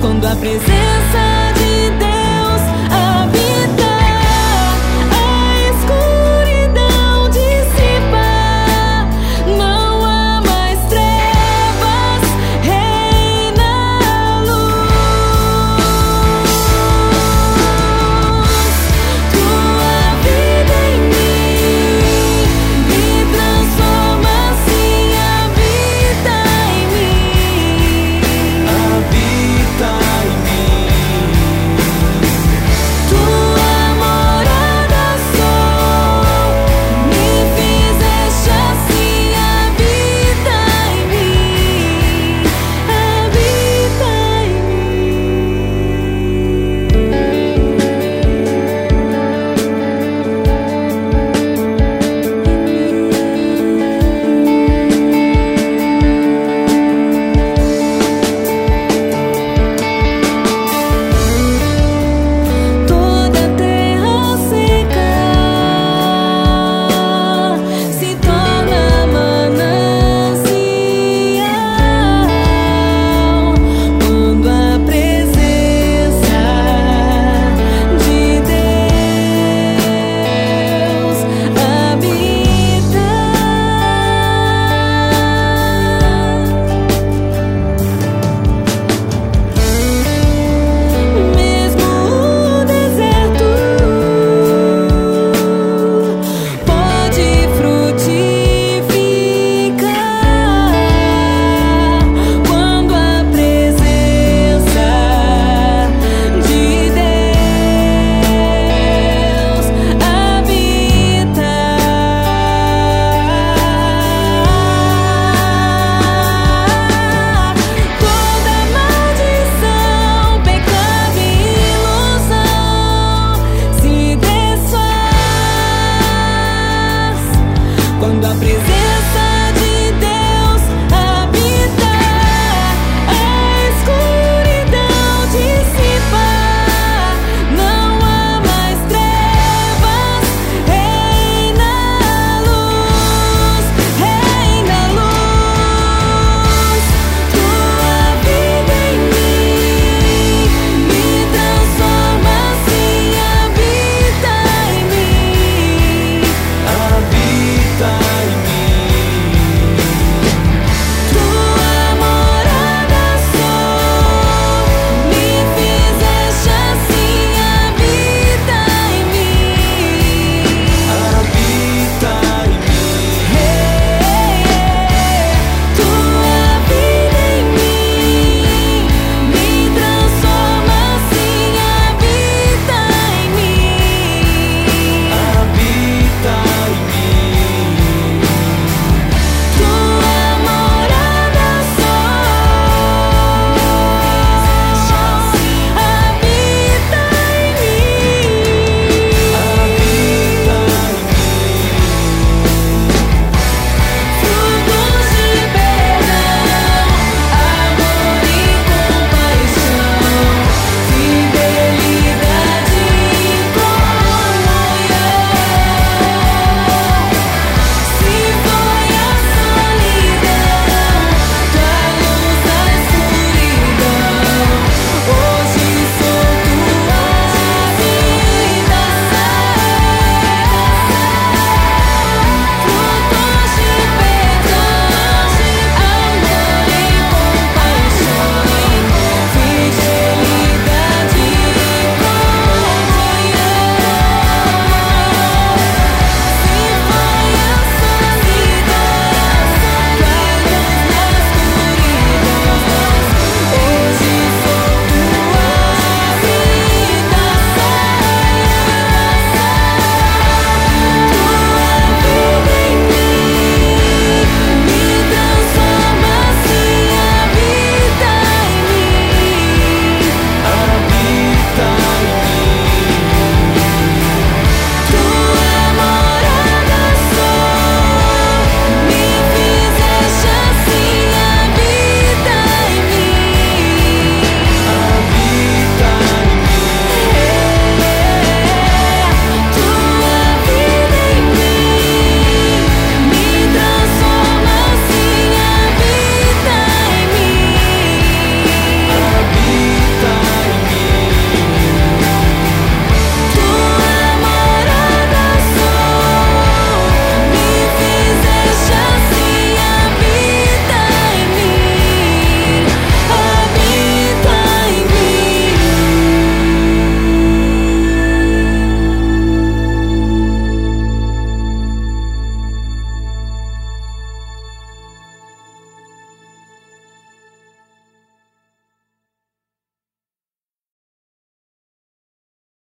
Quando a presença